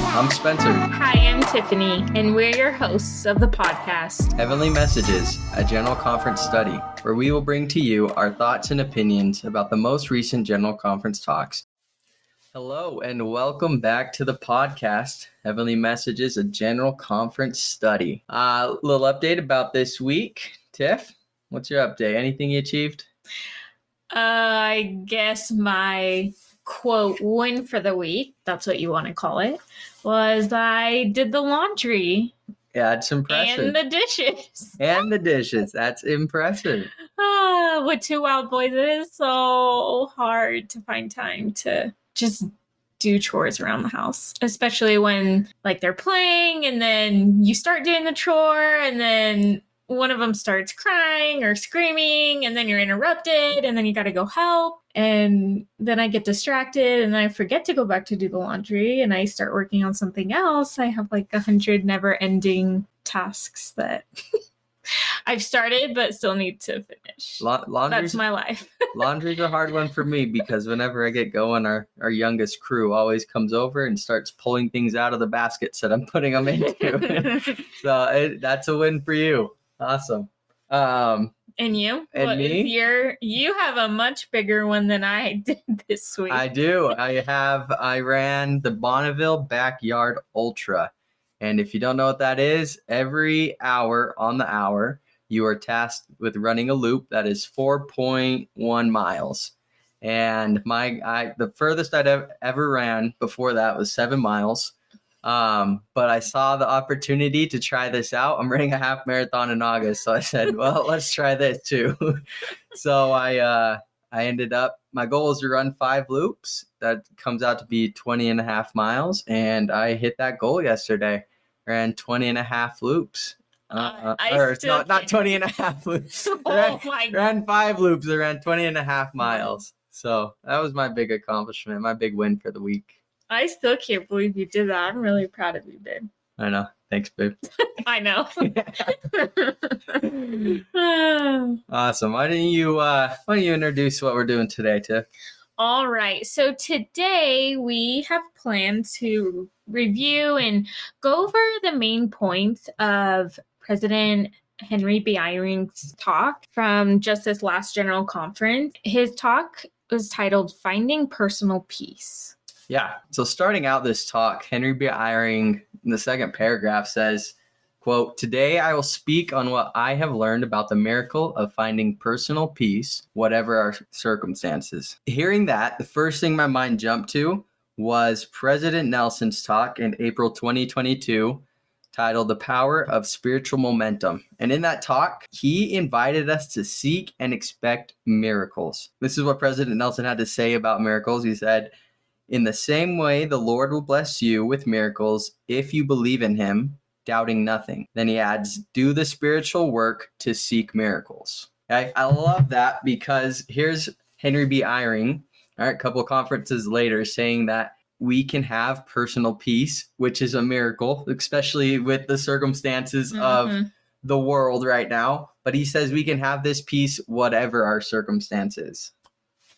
I'm Spencer. Hi, I'm Tiffany, and we're your hosts of the podcast Heavenly Messages, a general conference study, where we will bring to you our thoughts and opinions about the most recent general conference talks. Hello, and welcome back to the podcast, Heavenly Messages, a general conference study. A uh, little update about this week. Tiff, what's your update? Anything you achieved? Uh, I guess my quote win for the week, that's what you want to call it, was I did the laundry. Yeah, it's impressive. And the dishes. And the dishes. That's impressive. Ah, with two wild boys, it is so hard to find time to just do chores around the house, especially when like they're playing and then you start doing the chore and then one of them starts crying or screaming and then you're interrupted and then you got to go help and then i get distracted and i forget to go back to do the laundry and i start working on something else. I have like a hundred never ending tasks that i've started but still need to finish. La- that's my life. laundry's a hard one for me because whenever i get going our, our youngest crew always comes over and starts pulling things out of the baskets that i'm putting them into. So it, that's a win for you Awesome. Um, and you? And what me? Your you have a much bigger one than I did this week. I do. I have. I ran the Bonneville Backyard Ultra, and if you don't know what that is, every hour on the hour you are tasked with running a loop that is 4.1 miles. And my I the furthest I'd ever, ever ran before that was seven miles. Um, but I saw the opportunity to try this out. I'm running a half marathon in August, so I said, "Well, let's try this too." so I uh, I ended up. My goal is to run five loops. That comes out to be 20 and a half miles, and I hit that goal yesterday. Ran 20 and a half loops. Uh, uh, or not, not 20 and a half loops. oh ran, my ran five loops. I ran 20 and a half miles. So that was my big accomplishment, my big win for the week. I still can't believe you did that. I'm really proud of you, babe. I know. Thanks, babe. I know. awesome. Why don't you uh why don't you introduce what we're doing today, Tiff? All right. So today we have planned to review and go over the main points of President Henry B. Eyring's talk from just this last general conference. His talk was titled Finding Personal Peace. Yeah. So starting out this talk, Henry B. Eyring in the second paragraph says, quote, Today I will speak on what I have learned about the miracle of finding personal peace, whatever our circumstances. Hearing that, the first thing my mind jumped to was President Nelson's talk in April 2022 titled The Power of Spiritual Momentum. And in that talk, he invited us to seek and expect miracles. This is what President Nelson had to say about miracles. He said, in the same way, the Lord will bless you with miracles if you believe in him, doubting nothing. Then he adds, do the spiritual work to seek miracles. Okay? I love that because here's Henry B. Eyring, all right, a couple conferences later, saying that we can have personal peace, which is a miracle, especially with the circumstances mm-hmm. of the world right now. But he says we can have this peace whatever our circumstances.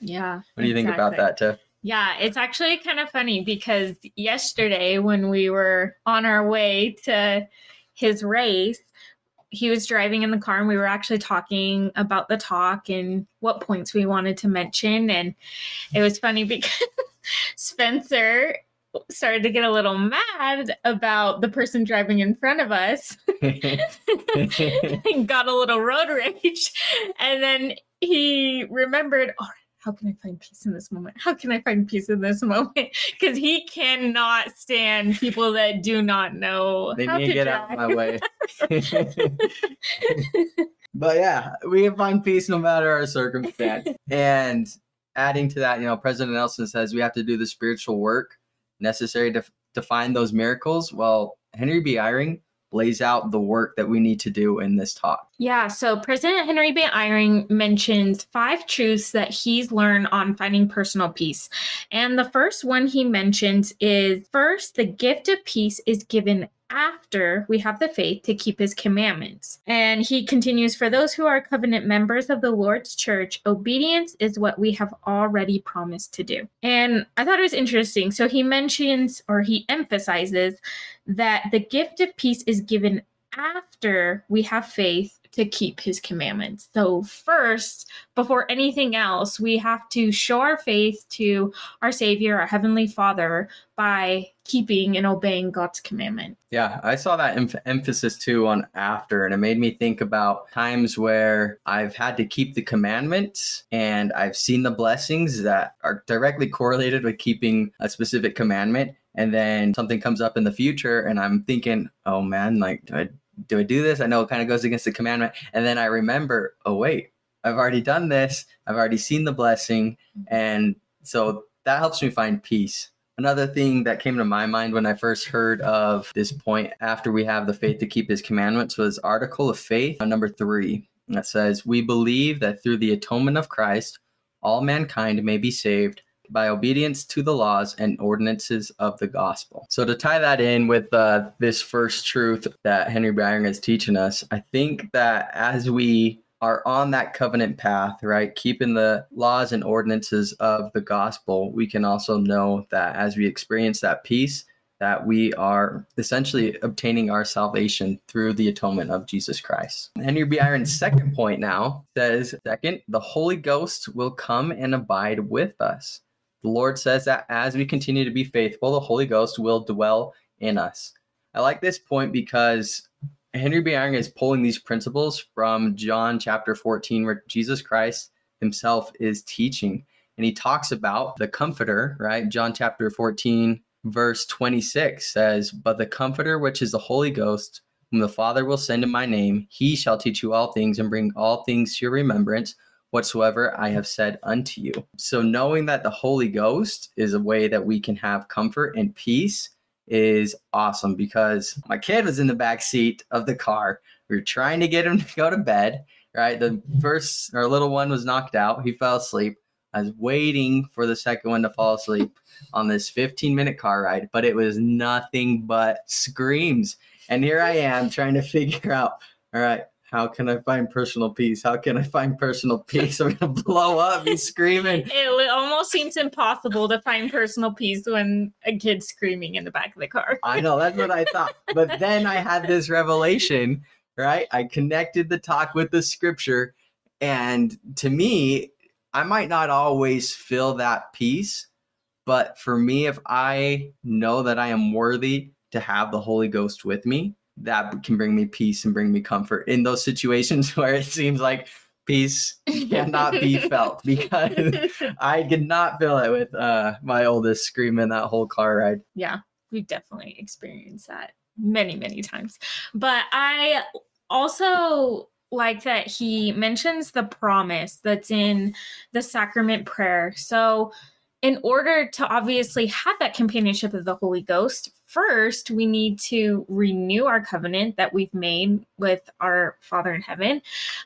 Yeah. What do you exactly. think about that, Tiff? Yeah, it's actually kind of funny because yesterday when we were on our way to his race, he was driving in the car and we were actually talking about the talk and what points we wanted to mention. And it was funny because Spencer started to get a little mad about the person driving in front of us and got a little road rage. And then he remembered, oh, how can I find peace in this moment? How can I find peace in this moment? Because he cannot stand people that do not know. They need to get drive. out of my way. but yeah, we can find peace no matter our circumstance. and adding to that, you know, President Nelson says we have to do the spiritual work necessary to to find those miracles. Well, Henry B. Eyring lays out the work that we need to do in this talk. Yeah, so President Henry B. Eyring mentions five truths that he's learned on finding personal peace. And the first one he mentions is first, the gift of peace is given after we have the faith to keep his commandments. And he continues For those who are covenant members of the Lord's church, obedience is what we have already promised to do. And I thought it was interesting. So he mentions or he emphasizes that the gift of peace is given after we have faith to keep his commandments. So, first, before anything else, we have to show our faith to our Savior, our Heavenly Father, by keeping and obeying God's commandment. Yeah, I saw that em- emphasis too on after, and it made me think about times where I've had to keep the commandments and I've seen the blessings that are directly correlated with keeping a specific commandment. And then something comes up in the future, and I'm thinking, oh man, like, I do I do this? I know it kind of goes against the commandment. And then I remember, oh, wait, I've already done this. I've already seen the blessing. Mm-hmm. And so that helps me find peace. Another thing that came to my mind when I first heard of this point after we have the faith to keep his commandments was Article of Faith, number three, that says, We believe that through the atonement of Christ, all mankind may be saved by obedience to the laws and ordinances of the gospel. So, to tie that in with uh, this first truth that Henry Eyring is teaching us, I think that as we are on that covenant path, right, keeping the laws and ordinances of the gospel, we can also know that as we experience that peace, that we are essentially obtaining our salvation through the atonement of Jesus Christ. Henry B. Eyring's second point now says, second, the Holy Ghost will come and abide with us. The Lord says that as we continue to be faithful, the Holy Ghost will dwell in us. I like this point because Henry B. Eyring is pulling these principles from John chapter 14, where Jesus Christ himself is teaching. And he talks about the comforter, right? John chapter 14, verse 26 says, But the comforter, which is the Holy Ghost, whom the Father will send in my name, he shall teach you all things and bring all things to your remembrance whatsoever I have said unto you. So, knowing that the Holy Ghost is a way that we can have comfort and peace is awesome because my kid was in the back seat of the car. We were trying to get him to go to bed, right? The first, our little one was knocked out. He fell asleep. I was waiting for the second one to fall asleep on this 15 minute car ride, but it was nothing but screams. And here I am trying to figure out, all right, how can I find personal peace? How can I find personal peace? I'm gonna blow up. He's screaming. It almost seems impossible to find personal peace when a kid's screaming in the back of the car. I know that's what I thought, but then I had this revelation. Right, I connected the talk with the scripture, and to me, I might not always feel that peace, but for me, if I know that I am worthy to have the Holy Ghost with me, that can bring me peace and bring me comfort in those situations where it seems like peace cannot be felt because I did not feel it with uh, my oldest screaming that whole car ride. Yeah, we've definitely experienced that many, many times. But I also like that he mentions the promise that's in the sacrament prayer. So, in order to obviously have that companionship of the Holy Ghost, first we need to renew our covenant that we've made with our Father in heaven,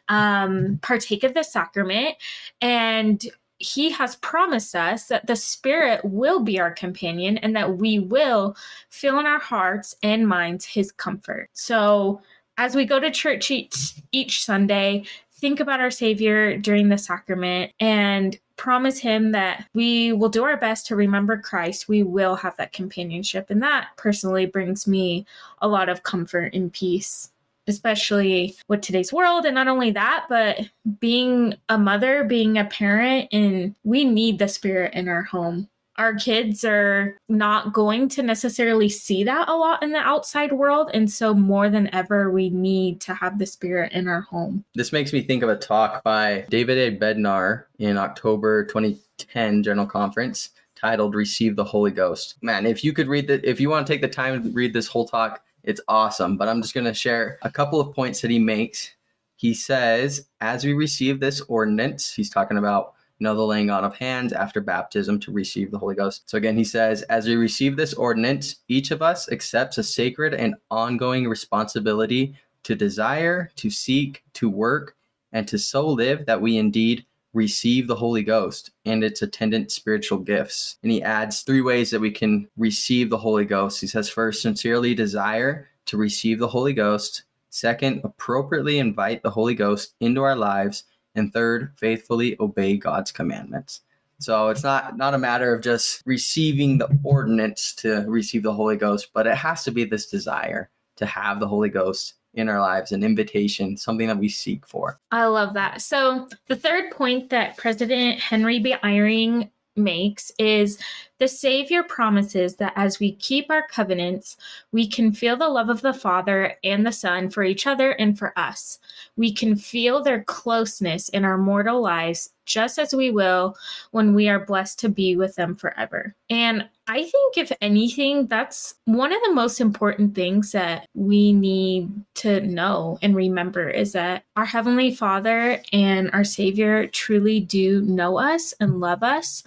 um, partake of the sacrament, and he has promised us that the Spirit will be our companion and that we will feel in our hearts and minds his comfort. So, as we go to church each, each Sunday, think about our Savior during the sacrament and promise Him that we will do our best to remember Christ. We will have that companionship. And that personally brings me a lot of comfort and peace especially with today's world and not only that but being a mother being a parent and we need the spirit in our home our kids are not going to necessarily see that a lot in the outside world. And so, more than ever, we need to have the spirit in our home. This makes me think of a talk by David A. Bednar in October 2010 General Conference titled Receive the Holy Ghost. Man, if you could read that, if you want to take the time to read this whole talk, it's awesome. But I'm just going to share a couple of points that he makes. He says, as we receive this ordinance, he's talking about the laying on of hands after baptism to receive the Holy Ghost. So again, he says, as we receive this ordinance, each of us accepts a sacred and ongoing responsibility to desire, to seek, to work, and to so live that we indeed receive the Holy Ghost and its attendant spiritual gifts. And he adds three ways that we can receive the Holy Ghost. He says, first, sincerely desire to receive the Holy Ghost. Second, appropriately invite the Holy Ghost into our lives. And third, faithfully obey God's commandments. So it's not not a matter of just receiving the ordinance to receive the Holy Ghost, but it has to be this desire to have the Holy Ghost in our lives, an invitation, something that we seek for. I love that. So the third point that President Henry B. Eyring makes is the Savior promises that as we keep our covenants, we can feel the love of the Father and the Son for each other and for us. We can feel their closeness in our mortal lives just as we will when we are blessed to be with them forever. And I think, if anything, that's one of the most important things that we need to know and remember is that our Heavenly Father and our Savior truly do know us and love us.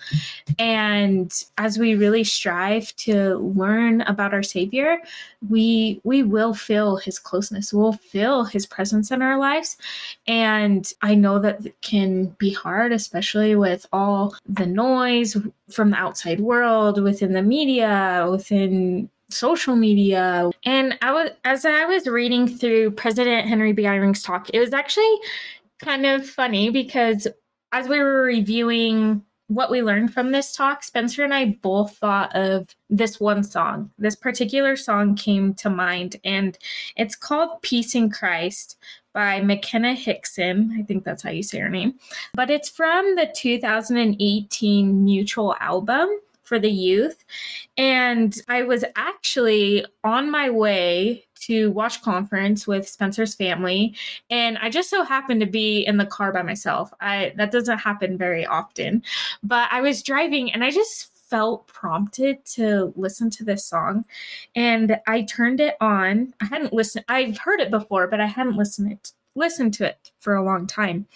And as we really strive to learn about our Savior, we we will feel his closeness. We'll feel his presence in our lives. And I know that can be hard, especially with all the noise from the outside world, within the media, within social media. And I was as I was reading through President Henry B. Eyring's talk, it was actually kind of funny because as we were reviewing what we learned from this talk, Spencer and I both thought of this one song. This particular song came to mind, and it's called Peace in Christ by McKenna Hickson. I think that's how you say her name. But it's from the 2018 Mutual album for the youth. And I was actually on my way to watch conference with Spencer's family and I just so happened to be in the car by myself. I that doesn't happen very often. But I was driving and I just felt prompted to listen to this song and I turned it on. I hadn't listened I've heard it before, but I hadn't listened it listened to it for a long time.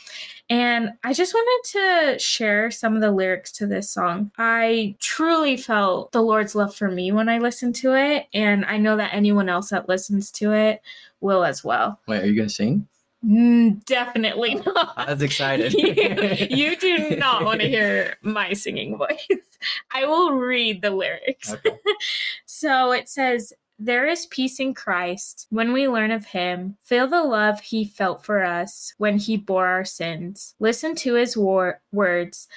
And I just wanted to share some of the lyrics to this song. I truly felt the Lord's love for me when I listened to it. And I know that anyone else that listens to it will as well. Wait, are you going to sing? Mm, definitely not. I was excited. you, you do not want to hear my singing voice. I will read the lyrics. Okay. so it says, there is peace in Christ when we learn of him, feel the love he felt for us when he bore our sins, listen to his war- words,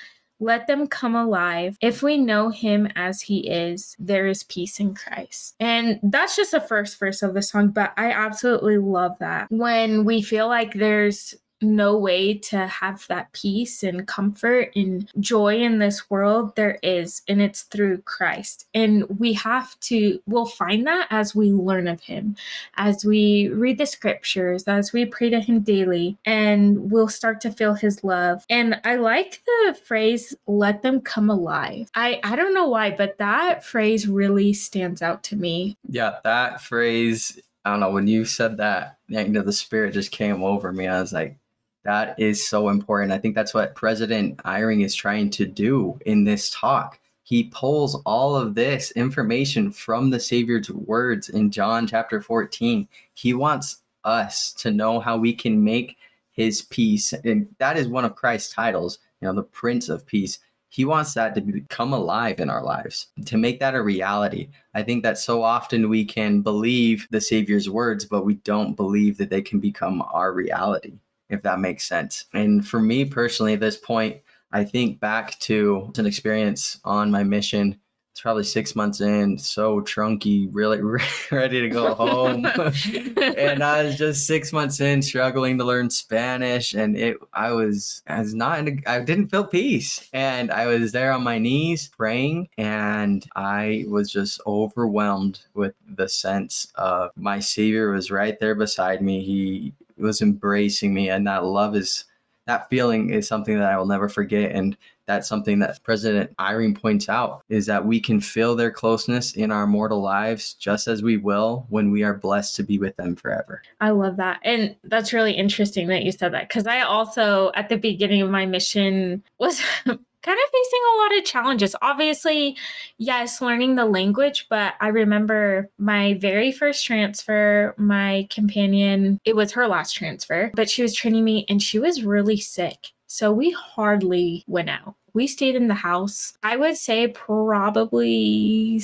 let them come alive. If we know him as he is, there is peace in Christ. And that's just the first verse of the song, but I absolutely love that. When we feel like there's no way to have that peace and comfort and joy in this world there is and it's through Christ. And we have to we'll find that as we learn of him as we read the scriptures as we pray to him daily and we'll start to feel his love. And I like the phrase let them come alive. I I don't know why but that phrase really stands out to me. Yeah that phrase I don't know when you said that you know the spirit just came over me. I was like that is so important. I think that's what President Eyring is trying to do in this talk. He pulls all of this information from the Savior's words in John chapter 14. He wants us to know how we can make his peace. And that is one of Christ's titles, you know, the Prince of Peace. He wants that to become alive in our lives, to make that a reality. I think that so often we can believe the Savior's words, but we don't believe that they can become our reality if that makes sense. And for me personally, at this point, I think back to an experience on my mission. It's probably six months in, so trunky, really ready to go home. and I was just six months in, struggling to learn Spanish, and it I was I was not in a, I didn't feel peace, and I was there on my knees praying, and I was just overwhelmed with the sense of my Savior was right there beside me. He was embracing me and that love is that feeling is something that I will never forget and that's something that President Eyring points out is that we can feel their closeness in our mortal lives just as we will when we are blessed to be with them forever. I love that. And that's really interesting that you said that because I also, at the beginning of my mission, was kind of facing a lot of challenges. Obviously, yes, learning the language, but I remember my very first transfer, my companion, it was her last transfer, but she was training me and she was really sick. So we hardly went out. We stayed in the house. I would say probably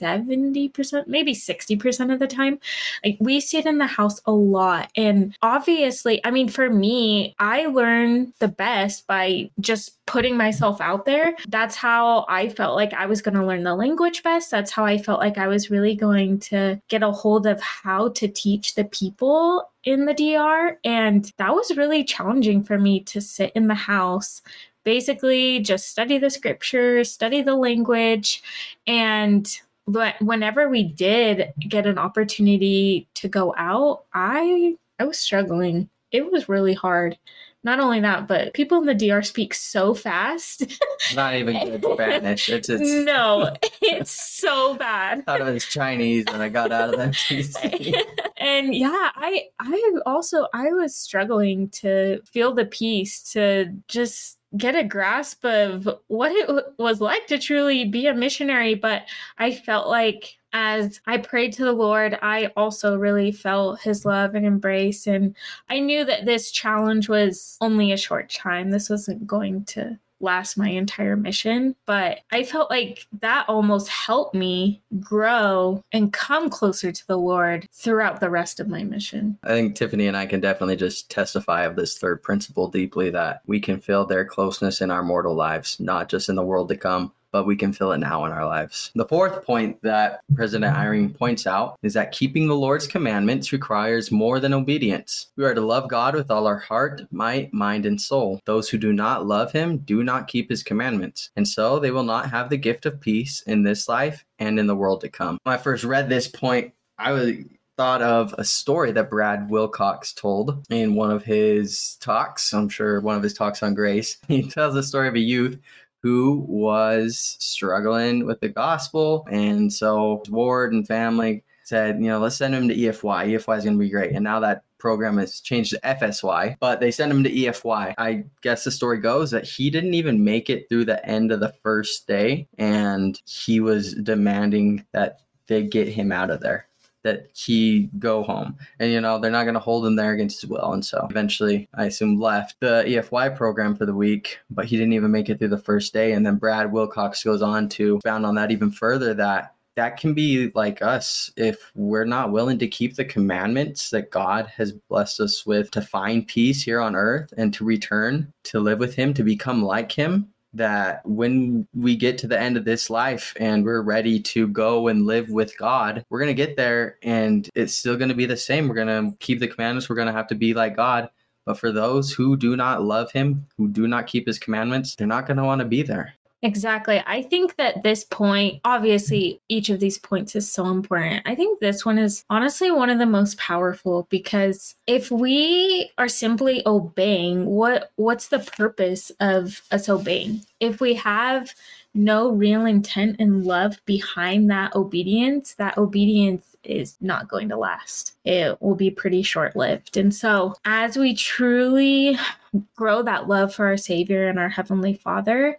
70%, maybe 60% of the time. Like we stayed in the house a lot. And obviously, I mean, for me, I learn the best by just putting myself out there. That's how I felt like I was going to learn the language best. That's how I felt like I was really going to get a hold of how to teach the people in the DR. And that was really challenging for me to sit in the house basically just study the scriptures, study the language, and whenever we did get an opportunity to go out, I I was struggling. It was really hard. Not only that, but people in the DR speak so fast. Not even good Spanish. It's, it's no, it's so bad. I thought it was Chinese when I got out of that. and yeah, I I also I was struggling to feel the peace to just get a grasp of what it was like to truly be a missionary. But I felt like as I prayed to the Lord, I also really felt his love and embrace. And I knew that this challenge was only a short time. This wasn't going to last my entire mission. But I felt like that almost helped me grow and come closer to the Lord throughout the rest of my mission. I think Tiffany and I can definitely just testify of this third principle deeply that we can feel their closeness in our mortal lives, not just in the world to come, but we can feel it now in our lives. The fourth point that President Eyring points out is that keeping the Lord's commandments requires more than obedience. We are to love God with all our heart, might, mind, and soul. Those who do not love him do not keep his commandments, and so they will not have the gift of peace in this life and in the world to come. When I first read this point, I was thought of a story that Brad Wilcox told in one of his talks. I'm sure one of his talks on grace. He tells the story of a youth who was struggling with the gospel. And so Ward and family said, you know, let's send him to EFY. EFY is going to be great. And now that program has changed to FSY, but they sent him to EFY. I guess the story goes that he didn't even make it through the end of the first day. And he was demanding that they get him out of there that he go home. And you know, they're not going to hold him there against his will. And so eventually, I assume left the EFY program for the week, but he didn't even make it through the first day. And then Brad Wilcox goes on to found on that even further that that can be like us if we're not willing to keep the commandments that God has blessed us with to find peace here on earth and to return to live with Him, to become like Him that when we get to the end of this life and we're ready to go and live with God, we're going to get there and it's still going to be the same. We're going to keep the commandments. We're going to have to be like God. But for those who do not love him, who do not keep his commandments, they're not going to want to be there. Exactly. I think that this point, obviously, each of these points is so important. I think this one is honestly one of the most powerful because if we are simply obeying, what what's the purpose of us obeying? If we have no real intent and love behind that obedience, that obedience is not going to last. It will be pretty short lived. And so, as we truly grow that love for our Savior and our Heavenly Father,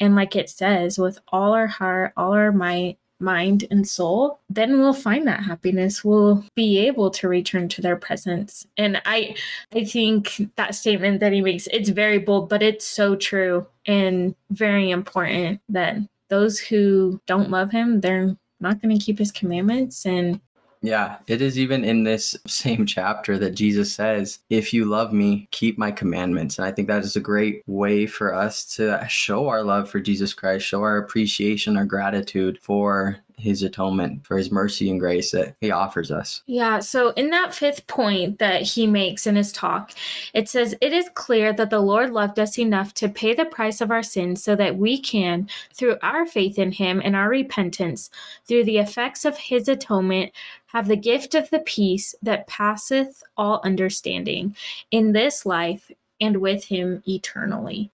and like it says, with all our heart, all our might, mind and soul, then we'll find that happiness. We'll be able to return to their presence. And I I think that statement that he makes, it's very bold, but it's so true and very important that those who don't love him, they're not going to keep his commandments and yeah, it is even in this same chapter that Jesus says, If you love me, keep my commandments. And I think that is a great way for us to show our love for Jesus Christ, show our appreciation, our gratitude for his atonement, for his mercy and grace that he offers us. Yeah. So, in that fifth point that he makes in his talk, it says, It is clear that the Lord loved us enough to pay the price of our sins so that we can, through our faith in him and our repentance, through the effects of his atonement, have the gift of the peace that passeth all understanding in this life and with him eternally.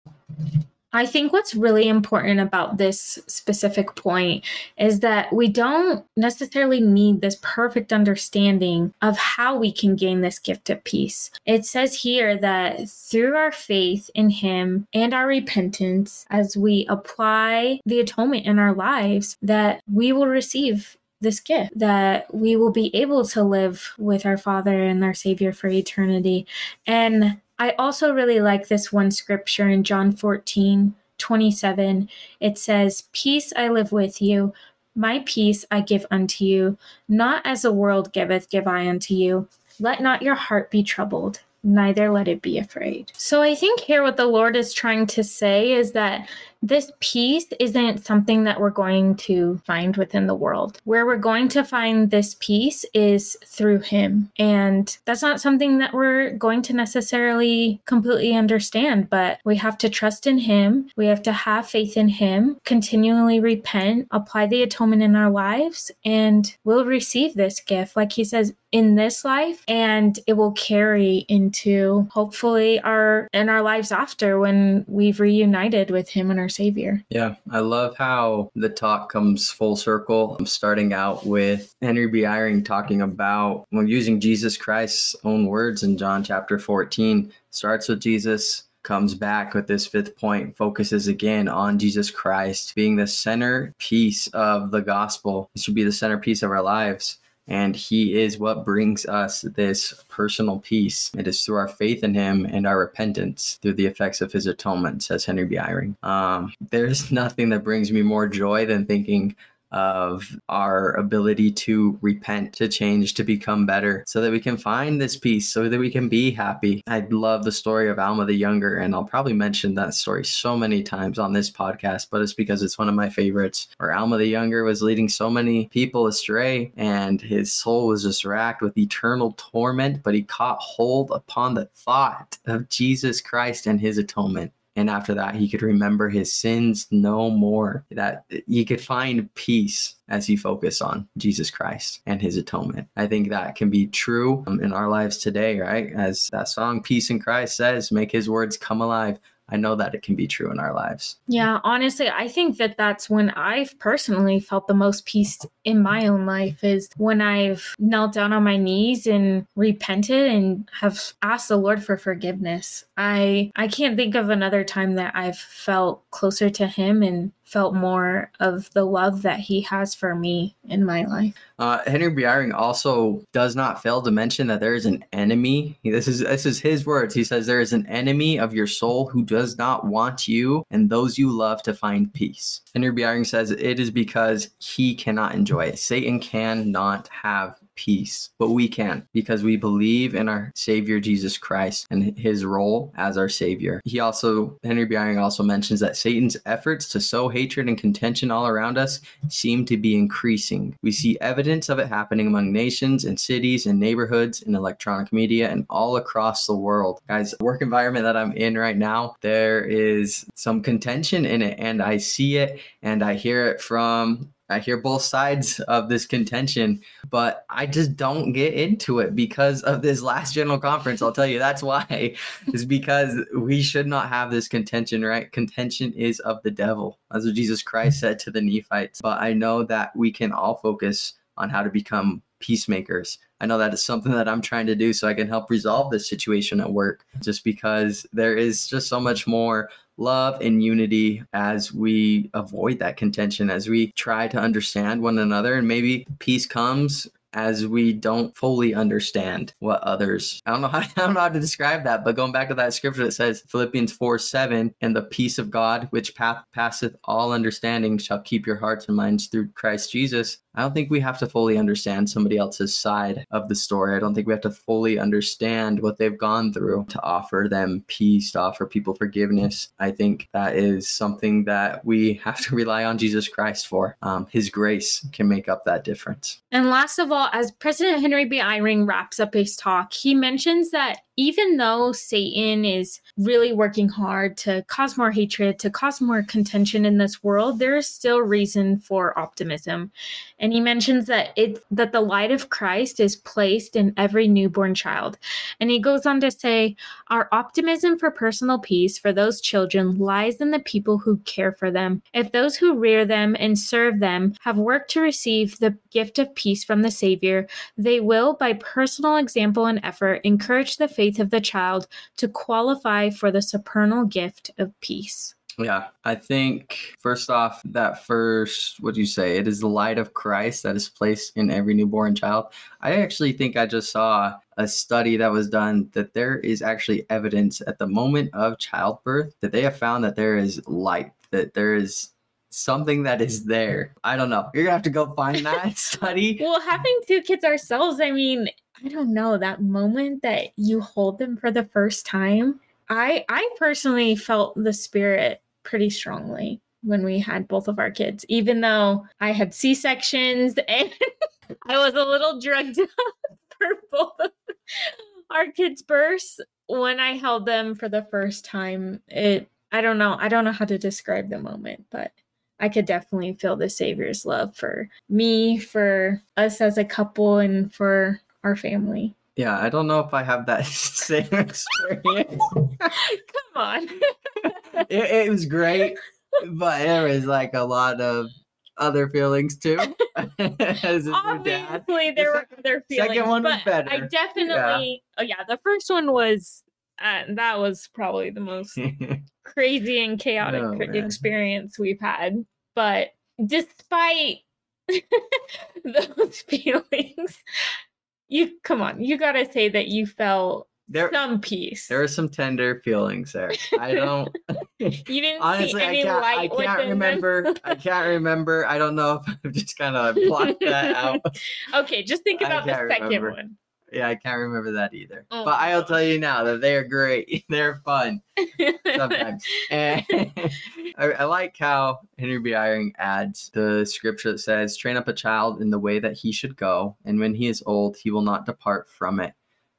I think what's really important about this specific point is that we don't necessarily need this perfect understanding of how we can gain this gift of peace. It says here that through our faith in Him and our repentance, as we apply the atonement in our lives, that we will receive this gift that we will be able to live with our Father and our Savior for eternity. And I also really like this one scripture in John 14 27. It says, Peace I live with you, My peace I give unto you, not as the world giveth, give I unto you. Let not your heart be troubled, neither let it be afraid. So I think here what the Lord is trying to say is that this peace isn't something that we're going to find within the world. Where we're going to find this peace is through Him. And that's not something that we're going to necessarily completely understand, but we have to trust in Him. We have to have faith in Him, continually repent, apply the atonement in our lives, and we'll receive this gift. Like He says, in this life and it will carry into hopefully our in our lives after when we've reunited with him and our savior Yeah, I love how the talk comes full circle. I'm starting out with Henry B. Eyring talking about when using Jesus Christ's own words in John chapter 14. Starts with Jesus, comes back with this fifth point, focuses again on Jesus Christ being the centerpiece of the gospel. It should be the centerpiece of our lives. And he is what brings us this personal peace. It is through our faith in him and our repentance through the effects of his atonement, says Henry B. Eyring. Um, there's nothing that brings me more joy than thinking of our ability to repent, to change, to become better, so that we can find this peace, so that we can be happy. I love the story of Alma the Younger, and I'll probably mention that story so many times on this podcast, but it's because it's one of my favorites. Where Alma the Younger was leading so many people astray, and his soul was just racked with eternal torment, but he caught hold upon the thought of Jesus Christ and his atonement and after that he could remember his sins no more that he could find peace as he focused on jesus christ and his atonement. I think that can be true um, in our lives today right? As that song peace in christ says make his words come alive I know that it can be true in our lives. Yeah, honestly, I think that that's when I've personally felt the most peace in my own life is when I've knelt down on my knees and repented and have asked the Lord for forgiveness. I I can't think of another time that I've felt closer to him and felt more of the love that he has for me in my life. Uh, Henry B. Eyring also does not fail to mention that there is an enemy. This is this is his words. He says there is an enemy of your soul who does not want you and those you love to find peace. Henry B. Eyring says it is because he cannot enjoy it. Satan cannot have peace, but we can because we believe in our Savior Jesus Christ and his role as our Savior. He also, Henry B. Also mentions that Satan's efforts to sow hatred and contention all around us seem to be increasing. We see evidence of it happening among nations and cities and neighborhoods in electronic media and all across the world. Guys, work environment that I'm in right now, there is some contention in it, and I see it and I hear it from I hear both sides of this contention, but I just don't get into it because of this last general conference. I'll tell you that's why. is because we should not have this contention, right? Contention is of the devil. What Jesus Christ said to the Nephites. But I know that we can all focus on how to become peacemakers. I know that is something that I'm trying to do so I can help resolve this situation at work just because there is just so much more love and unity as we avoid that contention, as we try to understand one another. And maybe peace comes as we don't fully understand what others I don't know how I don't know how to describe that, but going back to that scripture that says Philippians 4 7, and the peace of God which passeth all understanding shall keep your hearts and minds through Christ Jesus. I don't think we have to fully understand somebody else's side of the story. I don't think we have to fully understand what they've gone through to offer them peace, to offer people forgiveness. I think that is something that we have to rely on Jesus Christ for. Um, his grace can make up that difference. And last of all, as President Henry B. Eyring wraps up his talk, he mentions that even though Satan is really working hard to cause more hatred, to cause more contention in this world, there is still reason for optimism. And he mentions that it that the light of Christ is placed in every newborn child. And he goes on to say, our optimism for personal peace for those children lies in the people who care for them. If those who rear them and serve them have worked to receive the gift of peace from the Savior, they will, by personal example and effort, encourage the faith faith of the child to qualify for the supernal gift of peace. Yeah, I think first off, that first, what do you say? It is the light of Christ that is placed in every newborn child. I actually think I just saw a study that was done that there is actually evidence at the moment of childbirth that they have found that there is light, that there is something that is there. I don't know. You're gonna have to go find that study. Well, having two kids ourselves, I mean, I don't know that moment that you hold them for the first time. I I personally felt the spirit pretty strongly when we had both of our kids, even though I had C sections and I was a little drugged up for both of our kids' births. When I held them for the first time, it I don't know. I don't know how to describe the moment, but I could definitely feel the Savior's love for me, for us as a couple, and for our family. Yeah, I don't know if I have that same experience. Come on. it, it was great, but there was like a lot of other feelings too. As a new dad. Obviously, there were second- other feelings. second one was better. I definitely, oh yeah, the first one was, uh, that was probably the most crazy and chaotic Oh, experience we've had. But despite those feelings, you come on, you gotta say that you felt there, some peace. there were some tender feelings there. I don't you didn't honestly. see I can't. I can't remember. I can't remember. I don't know if I've just kind of blocked that out. Okay, just think about the second remember. one. Yeah, I can't remember that either. Oh but I'll tell you now that they are great. They're fun sometimes. and I, I like how Henry B. Eyring adds the scripture that says, "Train up a child in the way that he should go, and when he is old, he will not depart from it."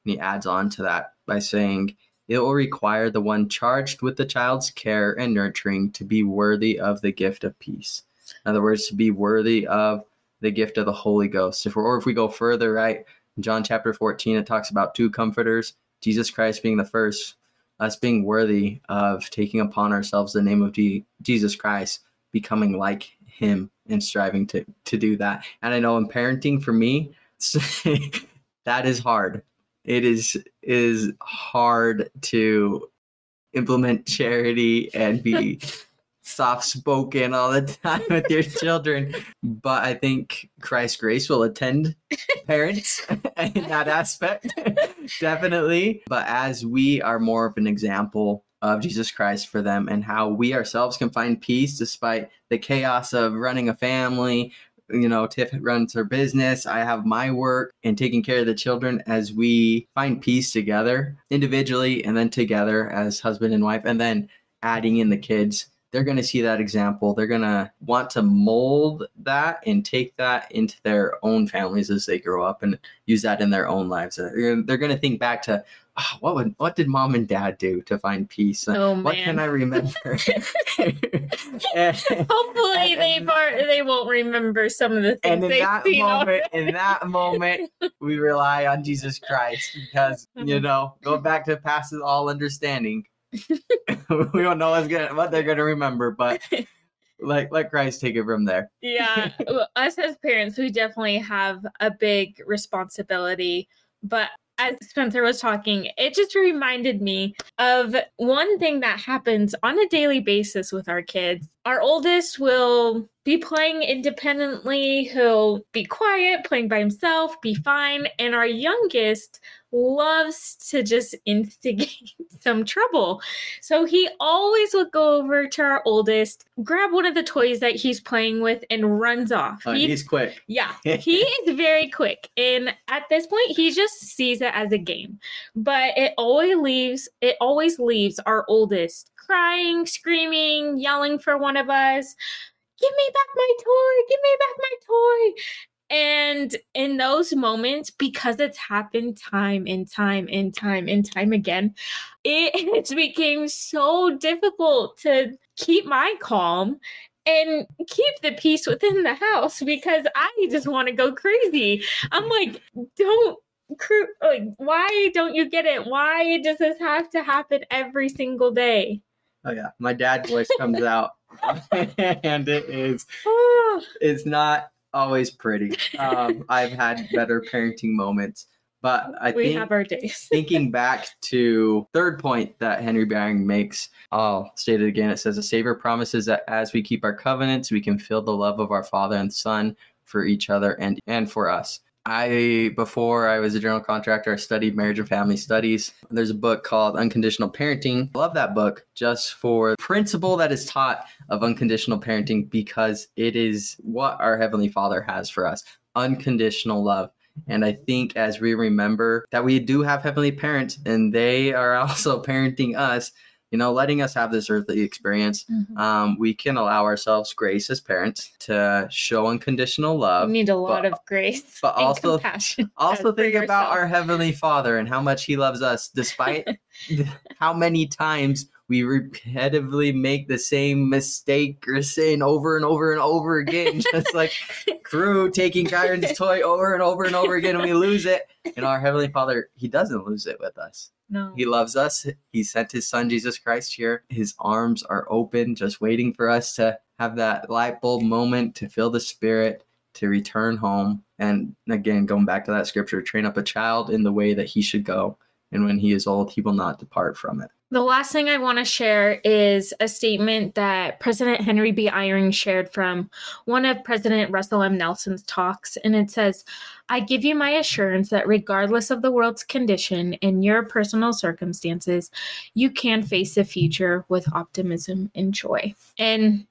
And he adds on to that by saying, "It will require the one charged with the child's care and nurturing to be worthy of the gift of peace." In other words, to be worthy of the gift of the Holy Ghost. If we're, or if we go further, right, in John chapter 14, it talks about two comforters, Jesus Christ being the first, us being worthy of taking upon ourselves the name of Je- Jesus Christ, becoming like him and striving to, to do that. And I know in parenting for me, that is hard. It is is hard to implement charity and be soft spoken all the time with your children. But I think Christ's grace will attend parents in that aspect, definitely. But as we are more of an example of Jesus Christ for them and how we ourselves can find peace despite the chaos of running a family. You know, Tiff runs her business. I have my work and taking care of the children as we find peace together individually and then together as husband and wife, and then adding in the kids they're going to see that example. They're going to want to mold that and take that into their own families as they grow up and use that in their own lives. They're, they're going to think back to "Ah, what would what did mom and dad do to find peace? Oh what man. can I remember? and, Hopefully and- are, they won't remember some of the things and in they've that moment, in that moment, we rely on Jesus Christ because you know, going back to passes all understanding. we don't know what's gonna what they're gonna remember, but like let Christ take it from there. yeah us as parents we definitely have a big responsibility but as spencer was talking it just reminded me of one thing that happens on a daily basis with our kids our oldest will be playing independently he'll be quiet playing by himself be fine and our youngest loves to just instigate some trouble so he always would go over to our oldest, grab one of the toys that he's playing with, and runs off. He- he's quick. yeah, he is very quick. And at this point, he just sees it as a game. But it always leaves it always leaves our oldest crying, screaming, yelling for one of us. Give me back my toy, give me back my toy. And in those moments, because it's happened time and time and time and time again, it became so difficult to keep my calm and keep the peace within the house because I just want to go crazy. I'm like, don't like why don't you get it? Why does this have to happen every single day? Oh yeah, my dad voice comes out, and it is Oh, it's not always pretty. Um, I've had better parenting moments, but I we think have our days. thinking back to third point that Henry B. Eyring makes, I'll state it again. It says the Savior promises that as we keep our covenants, we can feel the love of our Father and Son for each other and and for us. I before I was a general contractor, I studied marriage and family studies. There's a book called Unconditional Parenting. I love that book just for the principle that is taught of unconditional parenting because it is what our heavenly Father has for us. Unconditional love. And I think as we remember that we do have heavenly parents and they are also parenting us, you know, letting us have this earthly experience, Mhm. um, we can allow ourselves grace as parents to show unconditional love. need a lot but- of grace but and also- compassion. Also, think about our Heavenly Father and how much He loves us, despite how many times we repetitively make the same mistake or sin over and over and over again, just like Crew taking Kyron's toy over and over and over again, and we lose it. And our Heavenly Father, He doesn't lose it with us. no. He loves us. He sent His Son, Jesus Christ, here. His arms are open, just waiting for us to have that light bulb moment to feel the Spirit, to return home. And again, going back to that scripture, train up a child in the way that he should go. And when he is old, he will not depart from it. The last thing I want to share is a statement that President Henry B. Eyring shared from one of President Russell M. Nelson's talks. And it says, I give you my assurance that regardless of the world's condition and your personal circumstances, you can face the future with optimism and joy. And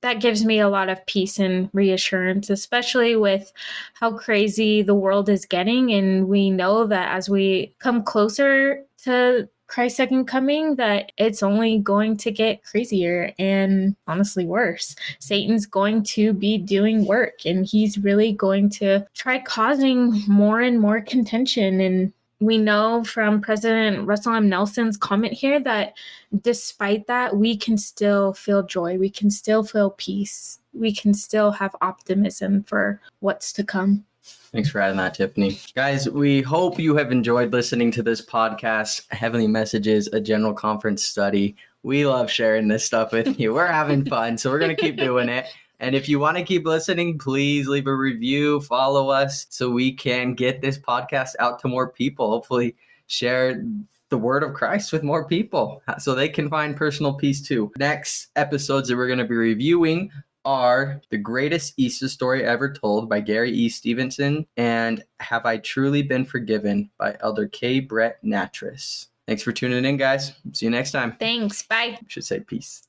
that gives me a lot of peace and reassurance, especially with how crazy the world is getting. And we know that as we come closer to Christ's second coming, that it's only going to get crazier and honestly worse. Satan's going to be doing work and he's really going to try causing more and more contention. And we know from President Russell M. Nelson's comment here that despite that, we can still feel joy. We can still feel peace. We can still have optimism for what's to come. Thanks for adding that, Tiffany. Guys, we hope you have enjoyed listening to this podcast, Heavenly Messages, a general conference study. We love sharing this stuff with you. We're having fun, so we're going to keep doing it. And if you want to keep listening, please leave a review, follow us so we can get this podcast out to more people. Hopefully, share the word of Christ with more people so they can find personal peace too. Next episodes that we're going to be reviewing are The Greatest Easter Story Ever Told by Gary E. Stevenson and Have I Truly Been Forgiven by Elder K. Brett Nattress. Thanks for tuning in, guys. See you next time. Thanks. Bye. I should say peace.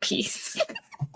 Peace.